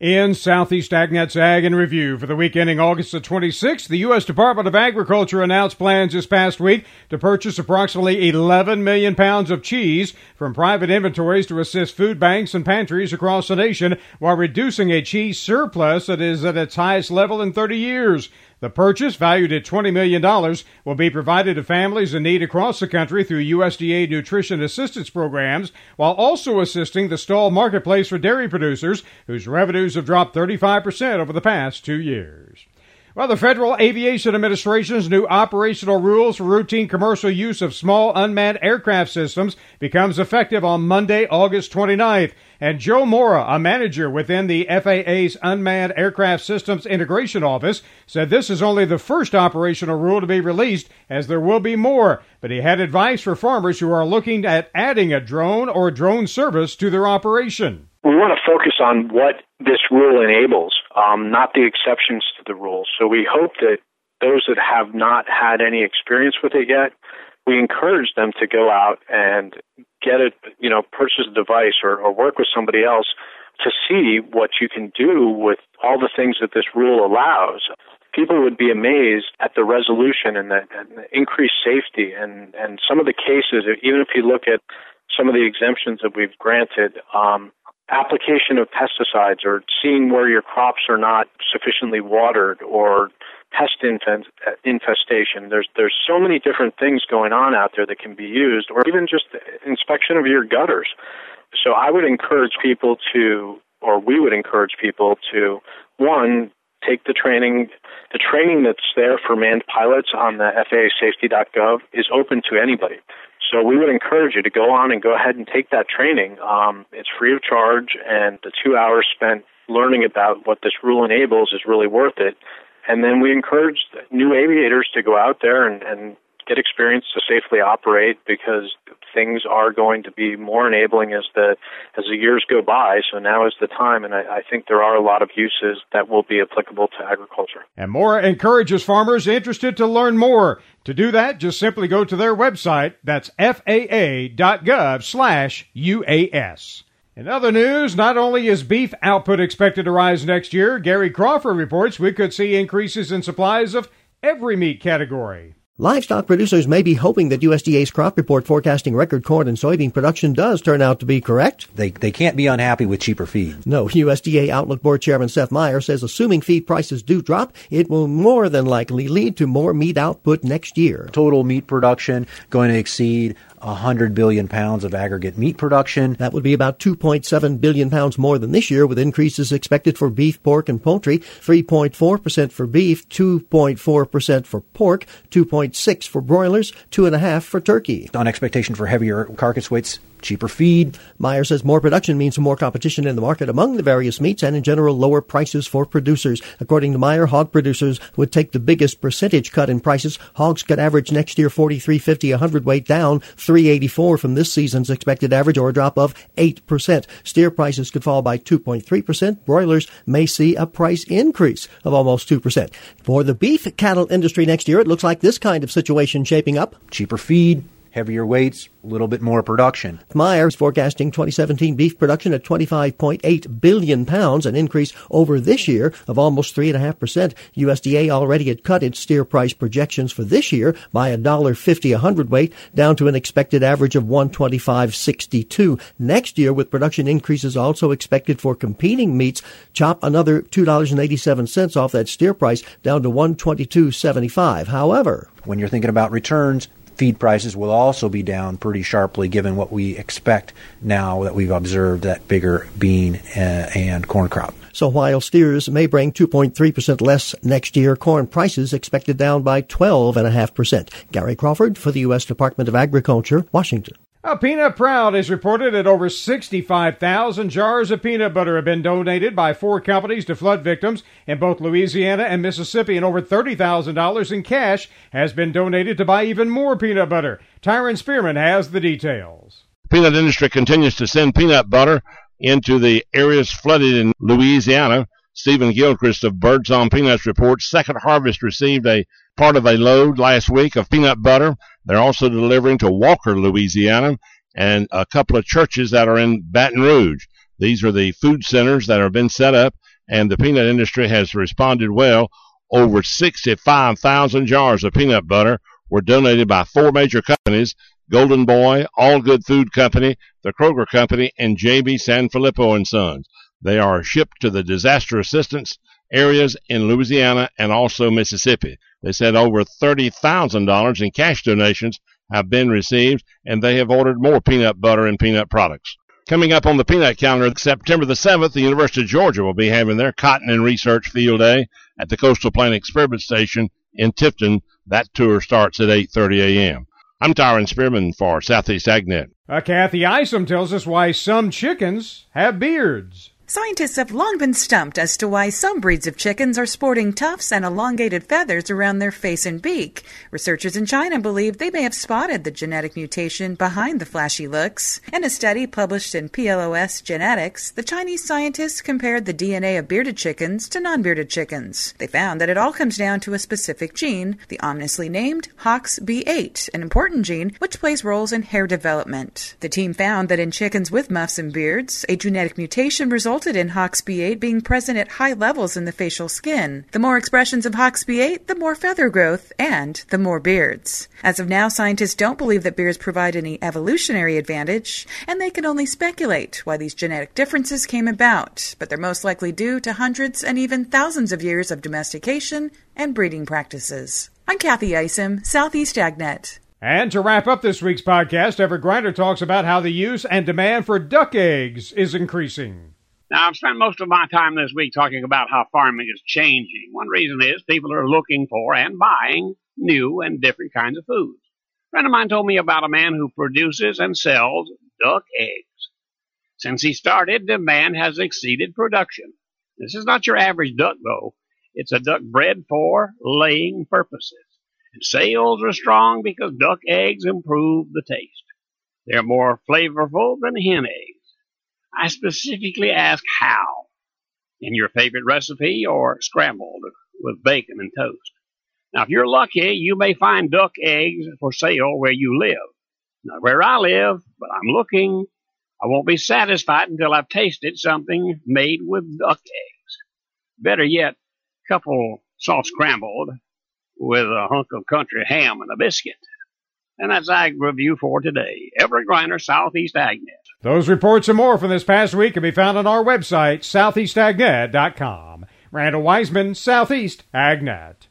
In Southeast AgNet's Ag and Review for the week ending August the 26th, the U.S. Department of Agriculture announced plans this past week to purchase approximately 11 million pounds of cheese from private inventories to assist food banks and pantries across the nation while reducing a cheese surplus that is at its highest level in 30 years. The purchase, valued at $20 million, will be provided to families in need across the country through USDA nutrition assistance programs, while also assisting the stall marketplace for dairy producers whose revenues have dropped 35% over the past two years. Well, the Federal Aviation Administration's new operational rules for routine commercial use of small unmanned aircraft systems becomes effective on Monday, August 29th. And Joe Mora, a manager within the FAA's Unmanned Aircraft Systems Integration Office, said this is only the first operational rule to be released, as there will be more. But he had advice for farmers who are looking at adding a drone or drone service to their operation. We want to focus on what this rule enables, um, not the exceptions to the rule. So we hope that those that have not had any experience with it yet we encourage them to go out and get it, you know, purchase a device or, or work with somebody else to see what you can do with all the things that this rule allows. People would be amazed at the resolution and the, and the increased safety and, and some of the cases, even if you look at some of the exemptions that we've granted, um, application of pesticides or seeing where your crops are not sufficiently watered or pest infestation. There's there's so many different things going on out there that can be used, or even just inspection of your gutters. So I would encourage people to, or we would encourage people to, one, take the training. The training that's there for manned pilots on the FAASafety.gov is open to anybody. So we would encourage you to go on and go ahead and take that training. Um, it's free of charge, and the two hours spent learning about what this rule enables is really worth it. And then we encourage new aviators to go out there and, and get experience to safely operate because things are going to be more enabling as the as the years go by. So now is the time, and I, I, think there are a lot of uses that will be applicable to agriculture. And Mora encourages farmers interested to learn more. To do that, just simply go to their website. That's faa.gov/uas. In other news, not only is beef output expected to rise next year, Gary Crawford reports we could see increases in supplies of every meat category. Livestock producers may be hoping that USDA's crop report forecasting record corn and soybean production does turn out to be correct. They, they can't be unhappy with cheaper feed. No, USDA Outlook Board Chairman Seth Meyer says assuming feed prices do drop, it will more than likely lead to more meat output next year. Total meat production going to exceed 100 billion pounds of aggregate meat production. That would be about 2.7 billion pounds more than this year, with increases expected for beef, pork, and poultry 3.4% for beef, 2.4% for pork, 2.6 for broilers, 2.5 for turkey. On expectation for heavier carcass weights cheaper feed. Meyer says more production means more competition in the market among the various meats and in general lower prices for producers. According to Meyer, hog producers would take the biggest percentage cut in prices. Hogs could average next year 43.50 a hundredweight down 384 from this season's expected average or a drop of 8%. Steer prices could fall by 2.3%. Broilers may see a price increase of almost 2%. For the beef cattle industry next year, it looks like this kind of situation shaping up. Cheaper feed, heavier weights, a little bit more production. Meyer's forecasting 2017 beef production at 25.8 billion pounds, an increase over this year of almost 3.5%. USDA already had cut its steer price projections for this year by $1.50 a hundredweight down to an expected average of 125.62. Next year, with production increases also expected for competing meats, chop another $2.87 off that steer price down to 122.75. However, when you're thinking about returns, feed prices will also be down pretty sharply given what we expect now that we've observed that bigger bean uh, and corn crop. So while steers may bring 2.3% less next year, corn prices expected down by 12.5%. Gary Crawford for the U.S. Department of Agriculture, Washington. A Peanut Proud is reported that over 65,000 jars of peanut butter have been donated by four companies to flood victims in both Louisiana and Mississippi, and over $30,000 in cash has been donated to buy even more peanut butter. Tyron Spearman has the details. Peanut industry continues to send peanut butter into the areas flooded in Louisiana. Stephen Gilchrist of Birdsong Peanuts reports Second Harvest received a part of a load last week of peanut butter. They're also delivering to Walker, Louisiana, and a couple of churches that are in Baton Rouge. These are the food centers that have been set up and the peanut industry has responded well. Over 65,000 jars of peanut butter were donated by four major companies Golden Boy, Algood Food Company, the Kroger Company, and J.B. Sanfilippo and Sons. They are shipped to the disaster assistance areas in Louisiana and also Mississippi. They said over $30,000 in cash donations have been received, and they have ordered more peanut butter and peanut products. Coming up on the peanut calendar, September the 7th, the University of Georgia will be having their Cotton and Research Field Day at the Coastal Plain Experiment Station in Tifton. That tour starts at 8.30 a.m. I'm Tyron Spearman for Southeast AgNet. Uh, Kathy Isom tells us why some chickens have beards. Scientists have long been stumped as to why some breeds of chickens are sporting tufts and elongated feathers around their face and beak. Researchers in China believe they may have spotted the genetic mutation behind the flashy looks. In a study published in PLOS Genetics, the Chinese scientists compared the DNA of bearded chickens to non bearded chickens. They found that it all comes down to a specific gene, the ominously named HOXB8, an important gene which plays roles in hair development. The team found that in chickens with muffs and beards, a genetic mutation resulted resulted in HOXB8 being present at high levels in the facial skin. The more expressions of HOXB8, the more feather growth and the more beards. As of now, scientists don't believe that beards provide any evolutionary advantage, and they can only speculate why these genetic differences came about, but they're most likely due to hundreds and even thousands of years of domestication and breeding practices. I'm Kathy Isom, Southeast AgNet. And to wrap up this week's podcast, Everett Griner talks about how the use and demand for duck eggs is increasing. Now, I've spent most of my time this week talking about how farming is changing. One reason is people are looking for and buying new and different kinds of foods. A friend of mine told me about a man who produces and sells duck eggs. Since he started, demand has exceeded production. This is not your average duck, though. It's a duck bred for laying purposes. And sales are strong because duck eggs improve the taste. They're more flavorful than hen eggs. I specifically ask how in your favorite recipe or scrambled with bacon and toast. Now, if you're lucky, you may find duck eggs for sale where you live. Not where I live, but I'm looking. I won't be satisfied until I've tasted something made with duck eggs. Better yet, couple soft scrambled with a hunk of country ham and a biscuit. And that's Ag Review for today. Everett Griner, Southeast AgNet. Those reports and more from this past week can be found on our website, southeastagnet.com. Randall Wiseman, Southeast AgNet.